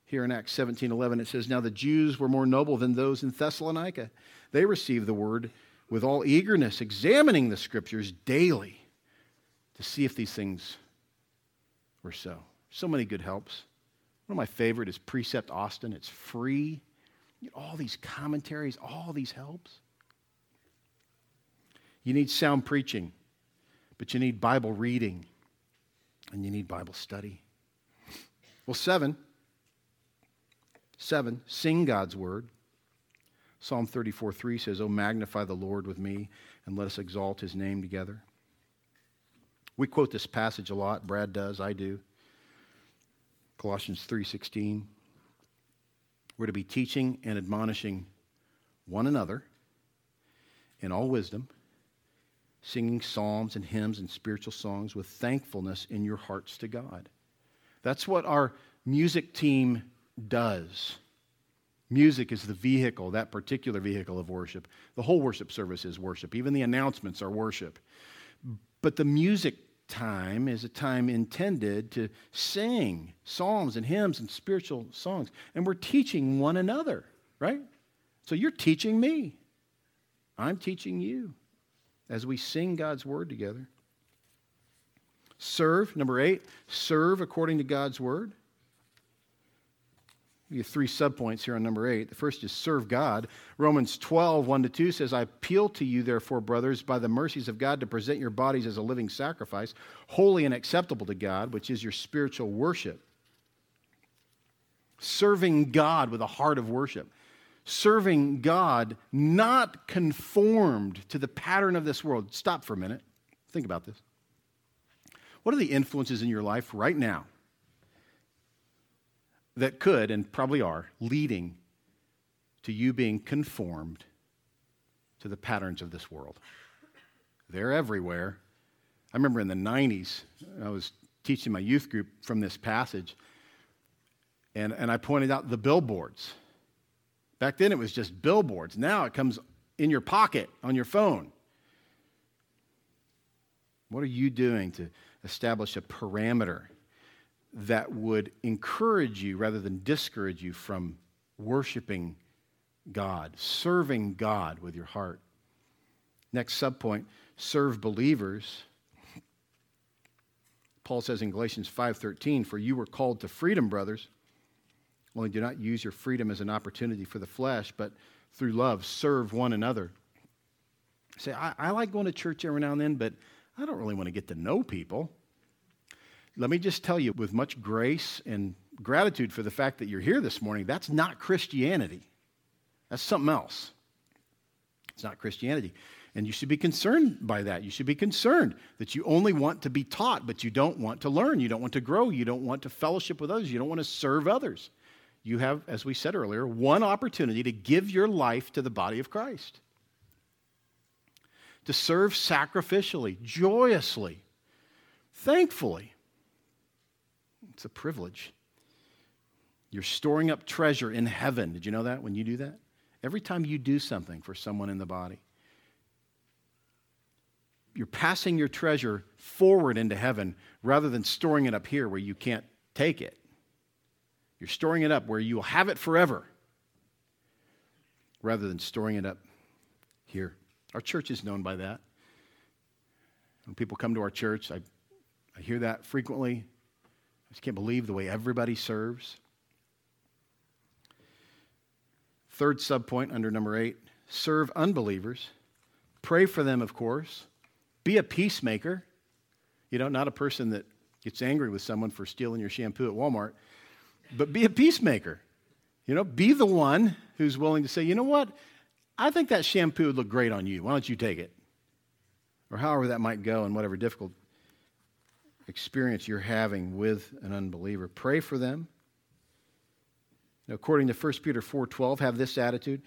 Here in Acts 17 11, it says, Now the Jews were more noble than those in Thessalonica. They received the word with all eagerness, examining the scriptures daily to see if these things were so. So many good helps. One of my favorite is Precept Austin. It's free. You get all these commentaries, all these helps. You need sound preaching. But you need Bible reading and you need Bible study. Well, seven, seven, sing God's word. Psalm 34 3 says, Oh, magnify the Lord with me and let us exalt his name together. We quote this passage a lot. Brad does, I do. Colossians 3:16. We're to be teaching and admonishing one another in all wisdom singing psalms and hymns and spiritual songs with thankfulness in your hearts to God. That's what our music team does. Music is the vehicle, that particular vehicle of worship. The whole worship service is worship. Even the announcements are worship. But the music time is a time intended to sing psalms and hymns and spiritual songs. And we're teaching one another, right? So you're teaching me. I'm teaching you as we sing God's word together. Serve, number eight, serve according to God's word. We have three subpoints here on number eight. The first is serve God. Romans 12, 1 to 2 says, I appeal to you, therefore, brothers, by the mercies of God, to present your bodies as a living sacrifice, holy and acceptable to God, which is your spiritual worship. Serving God with a heart of worship serving God, not conformed to the pattern of this world. Stop for a minute. Think about this. What are the influences in your life right now that could and probably are leading to you being conformed to the patterns of this world? They're everywhere. I remember in the 90s, I was teaching my youth group from this passage, and, and I pointed out the billboards Back then it was just billboards. Now it comes in your pocket on your phone. What are you doing to establish a parameter that would encourage you rather than discourage you from worshiping God, serving God with your heart? Next subpoint serve believers. Paul says in Galatians 5:13, "For you were called to freedom, brothers. Only do not use your freedom as an opportunity for the flesh, but through love, serve one another. Say, I, I like going to church every now and then, but I don't really want to get to know people. Let me just tell you, with much grace and gratitude for the fact that you're here this morning, that's not Christianity. That's something else. It's not Christianity. And you should be concerned by that. You should be concerned that you only want to be taught, but you don't want to learn. You don't want to grow. You don't want to fellowship with others. You don't want to serve others you have, as we said earlier, one opportunity to give your life to the body of Christ. To serve sacrificially, joyously, thankfully. It's a privilege. You're storing up treasure in heaven. Did you know that when you do that? Every time you do something for someone in the body, you're passing your treasure forward into heaven rather than storing it up here where you can't take it. You're storing it up where you will have it forever rather than storing it up here. Our church is known by that. When people come to our church, I, I hear that frequently. Just can't believe the way everybody serves. Third subpoint under number eight serve unbelievers. Pray for them, of course. Be a peacemaker. You know, not a person that gets angry with someone for stealing your shampoo at Walmart, but be a peacemaker. You know, be the one who's willing to say, you know what? I think that shampoo would look great on you. Why don't you take it? Or however that might go and whatever difficult experience you're having with an unbeliever. Pray for them. According to 1 Peter 4:12, have this attitude.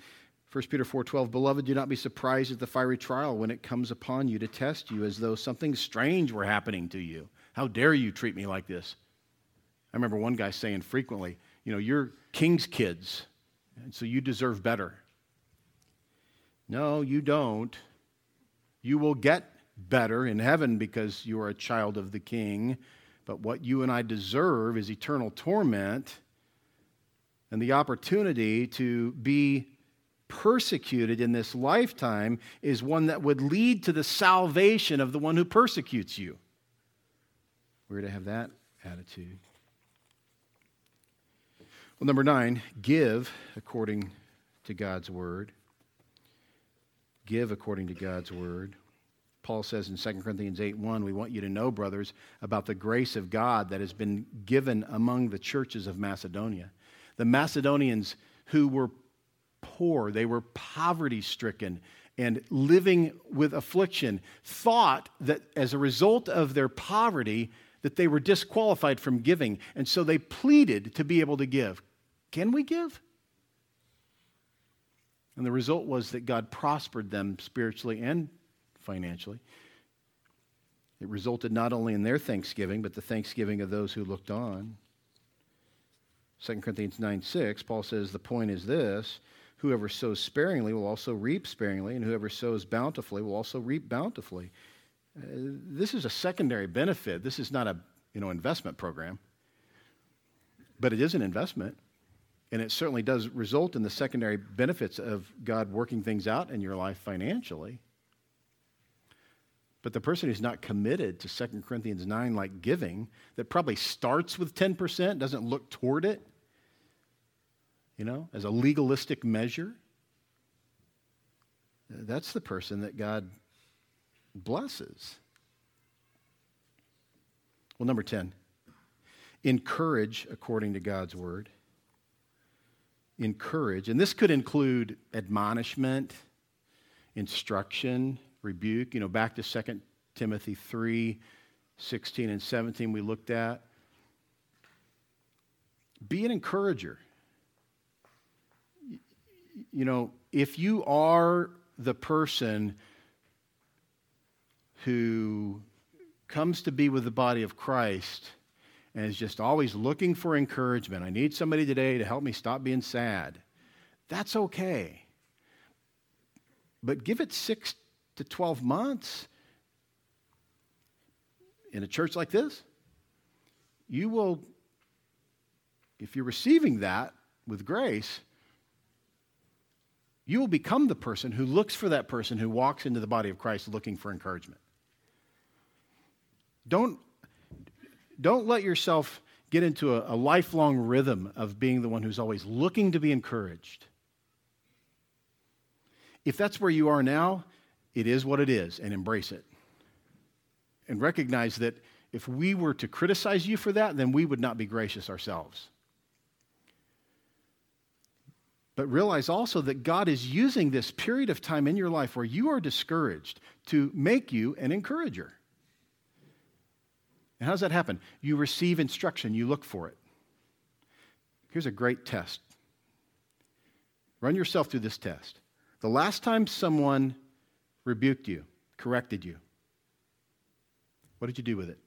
1 Peter 4:12 Beloved do not be surprised at the fiery trial when it comes upon you to test you as though something strange were happening to you. How dare you treat me like this? I remember one guy saying frequently, you know, you're king's kids, and so you deserve better. No, you don't. You will get better in heaven because you are a child of the king, but what you and I deserve is eternal torment and the opportunity to be persecuted in this lifetime is one that would lead to the salvation of the one who persecutes you. We're to have that attitude. Well, number nine, give according to God's word. Give according to God's word. Paul says in 2 Corinthians 8 1, we want you to know, brothers, about the grace of God that has been given among the churches of Macedonia. The Macedonians who were poor, they were poverty stricken and living with affliction, thought that as a result of their poverty, that they were disqualified from giving. And so they pleaded to be able to give. Can we give? And the result was that God prospered them spiritually and financially. It resulted not only in their thanksgiving, but the thanksgiving of those who looked on. 2 Corinthians 9 6, Paul says, The point is this whoever sows sparingly will also reap sparingly, and whoever sows bountifully will also reap bountifully. Uh, this is a secondary benefit. This is not a you know, investment program, but it is an investment. And it certainly does result in the secondary benefits of God working things out in your life financially. But the person who's not committed to 2 Corinthians 9 like giving, that probably starts with 10%, doesn't look toward it, you know, as a legalistic measure, uh, that's the person that God blesses. Well, number 10, encourage according to God's word. Encourage, and this could include admonishment, instruction, rebuke. You know, back to 2 Timothy 3 16 and 17, we looked at. Be an encourager. You know, if you are the person who comes to be with the body of Christ and is just always looking for encouragement, I need somebody today to help me stop being sad, that's okay. But give it six to 12 months in a church like this, you will, if you're receiving that with grace, you will become the person who looks for that person who walks into the body of Christ looking for encouragement. Don't, don't let yourself get into a, a lifelong rhythm of being the one who's always looking to be encouraged. If that's where you are now, it is what it is and embrace it. And recognize that if we were to criticize you for that, then we would not be gracious ourselves. But realize also that God is using this period of time in your life where you are discouraged to make you an encourager. And how does that happen? You receive instruction, you look for it. Here's a great test. Run yourself through this test. The last time someone rebuked you, corrected you, what did you do with it?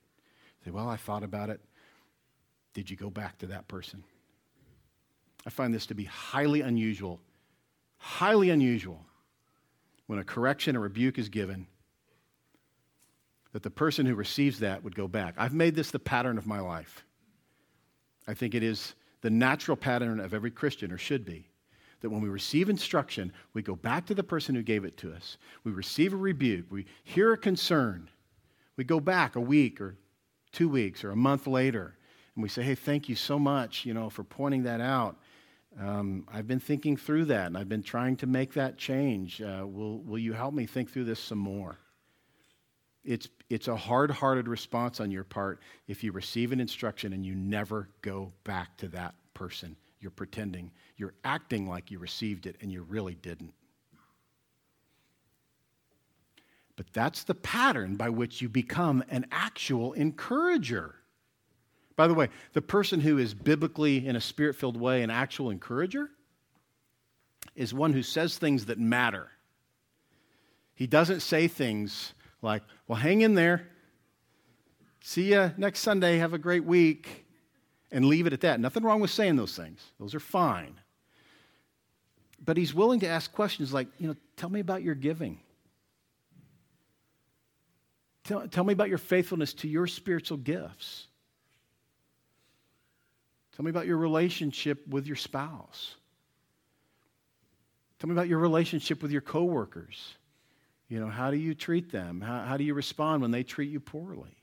Say, well, I thought about it. Did you go back to that person? I find this to be highly unusual, highly unusual when a correction or rebuke is given that the person who receives that would go back. I've made this the pattern of my life. I think it is the natural pattern of every Christian, or should be, that when we receive instruction, we go back to the person who gave it to us. We receive a rebuke, we hear a concern, we go back a week or two weeks or a month later, and we say, Hey, thank you so much, you know, for pointing that out. Um, I've been thinking through that, and I've been trying to make that change. Uh, will, will you help me think through this some more? It's, it's a hard hearted response on your part if you receive an instruction and you never go back to that person. You're pretending. You're acting like you received it and you really didn't. But that's the pattern by which you become an actual encourager. By the way, the person who is biblically, in a spirit filled way, an actual encourager is one who says things that matter. He doesn't say things like, well, hang in there. See you next Sunday. Have a great week. And leave it at that. Nothing wrong with saying those things, those are fine. But he's willing to ask questions like, you know, tell me about your giving. Tell, tell me about your faithfulness to your spiritual gifts. Tell me about your relationship with your spouse. Tell me about your relationship with your coworkers. You know, how do you treat them? How, how do you respond when they treat you poorly?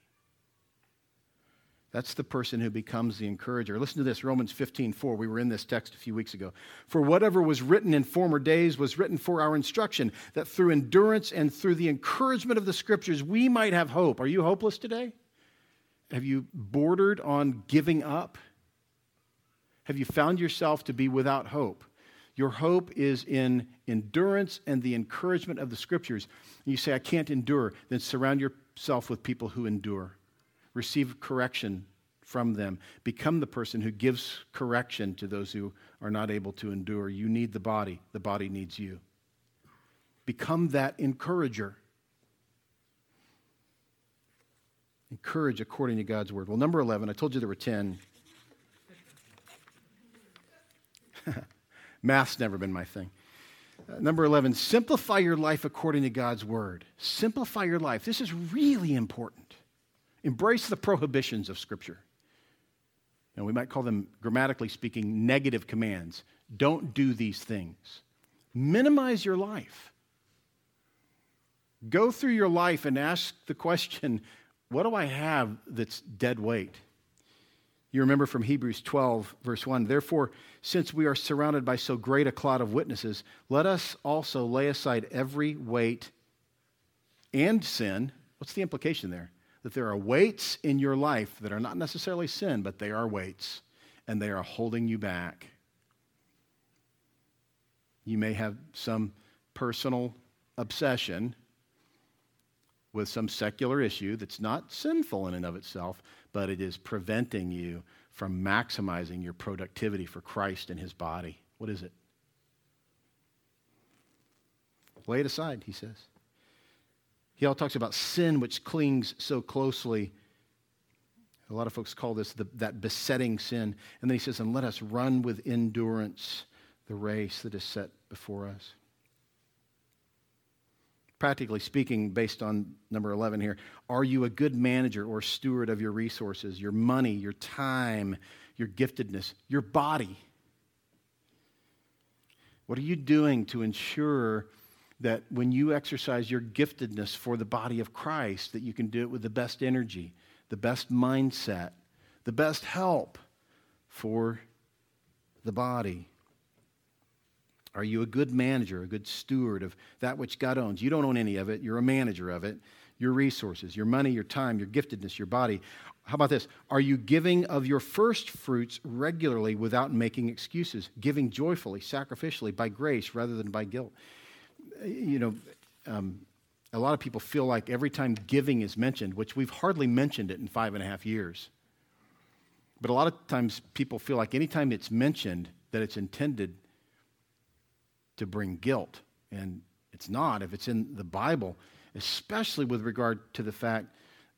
That's the person who becomes the encourager. Listen to this, Romans 15, 4. We were in this text a few weeks ago. For whatever was written in former days was written for our instruction, that through endurance and through the encouragement of the scriptures we might have hope. Are you hopeless today? Have you bordered on giving up? Have you found yourself to be without hope? Your hope is in endurance and the encouragement of the scriptures. And you say, I can't endure. Then surround yourself with people who endure. Receive correction from them. Become the person who gives correction to those who are not able to endure. You need the body, the body needs you. Become that encourager. Encourage according to God's word. Well, number 11, I told you there were 10. [laughs] Math's never been my thing. Uh, number 11, simplify your life according to God's word. Simplify your life. This is really important. Embrace the prohibitions of Scripture. And we might call them, grammatically speaking, negative commands. Don't do these things. Minimize your life. Go through your life and ask the question what do I have that's dead weight? You remember from Hebrews 12, verse 1 Therefore, since we are surrounded by so great a cloud of witnesses, let us also lay aside every weight and sin. What's the implication there? That there are weights in your life that are not necessarily sin, but they are weights, and they are holding you back. You may have some personal obsession with some secular issue that's not sinful in and of itself, but it is preventing you from maximizing your productivity for Christ and his body. What is it? Lay it aside, he says. He all talks about sin which clings so closely. A lot of folks call this the, that besetting sin. And then he says, and let us run with endurance the race that is set before us practically speaking, based on number 11 here, are you a good manager or steward of your resources, your money, your time, your giftedness, your body? What are you doing to ensure that when you exercise your giftedness for the body of Christ, that you can do it with the best energy, the best mindset, the best help for the body? Are you a good manager, a good steward of that which God owns? You don't own any of it, you're a manager of it. Your resources, your money, your time, your giftedness, your body. How about this? Are you giving of your first fruits regularly without making excuses? Giving joyfully, sacrificially, by grace rather than by guilt? You know, um, a lot of people feel like every time giving is mentioned, which we've hardly mentioned it in five and a half years, but a lot of times people feel like anytime it's mentioned, that it's intended to bring guilt. And it's not if it's in the Bible, especially with regard to the fact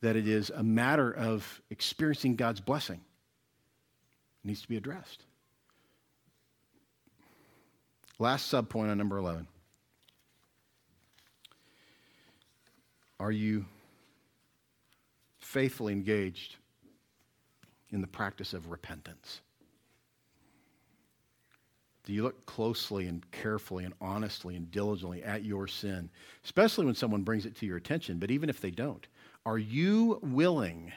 that it is a matter of experiencing God's blessing. It needs to be addressed. Last subpoint on number 11. Are you faithfully engaged in the practice of repentance? Do you look closely and carefully and honestly and diligently at your sin, especially when someone brings it to your attention, but even if they don't? Are you willing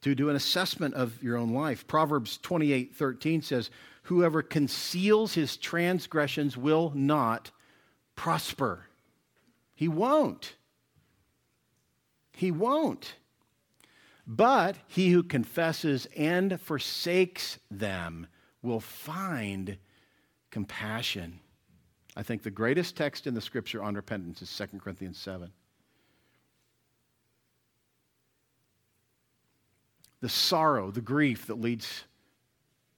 to do an assessment of your own life? Proverbs 28 13 says, Whoever conceals his transgressions will not prosper. He won't. He won't. But he who confesses and forsakes them will find compassion. I think the greatest text in the scripture on repentance is 2 Corinthians 7. The sorrow, the grief that leads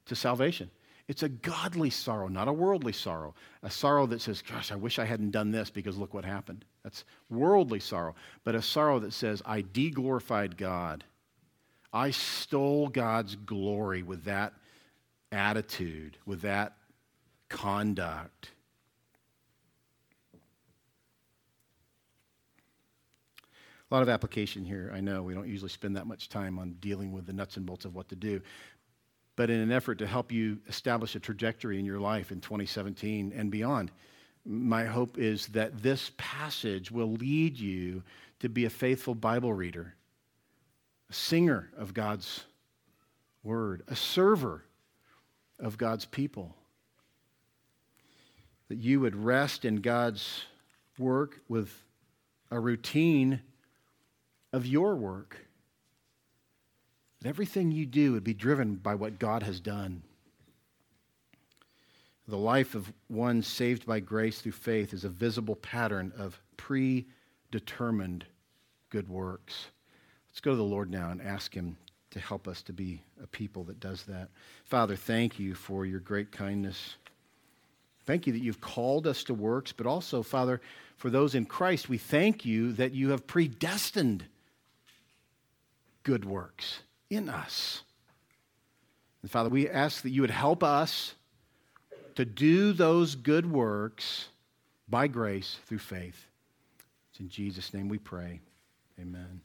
to salvation. It's a godly sorrow, not a worldly sorrow. A sorrow that says, Gosh, I wish I hadn't done this because look what happened. That's worldly sorrow. But a sorrow that says, I deglorified God. I stole God's glory with that attitude, with that conduct. A lot of application here. I know we don't usually spend that much time on dealing with the nuts and bolts of what to do. But in an effort to help you establish a trajectory in your life in 2017 and beyond, my hope is that this passage will lead you to be a faithful Bible reader, a singer of God's word, a server of God's people. That you would rest in God's work with a routine of your work. That everything you do would be driven by what God has done. The life of one saved by grace through faith is a visible pattern of predetermined good works. Let's go to the Lord now and ask Him to help us to be a people that does that. Father, thank you for your great kindness. Thank you that you've called us to works, but also, Father, for those in Christ, we thank you that you have predestined good works in us. And Father, we ask that you would help us to do those good works by grace through faith. It's in Jesus' name we pray. Amen.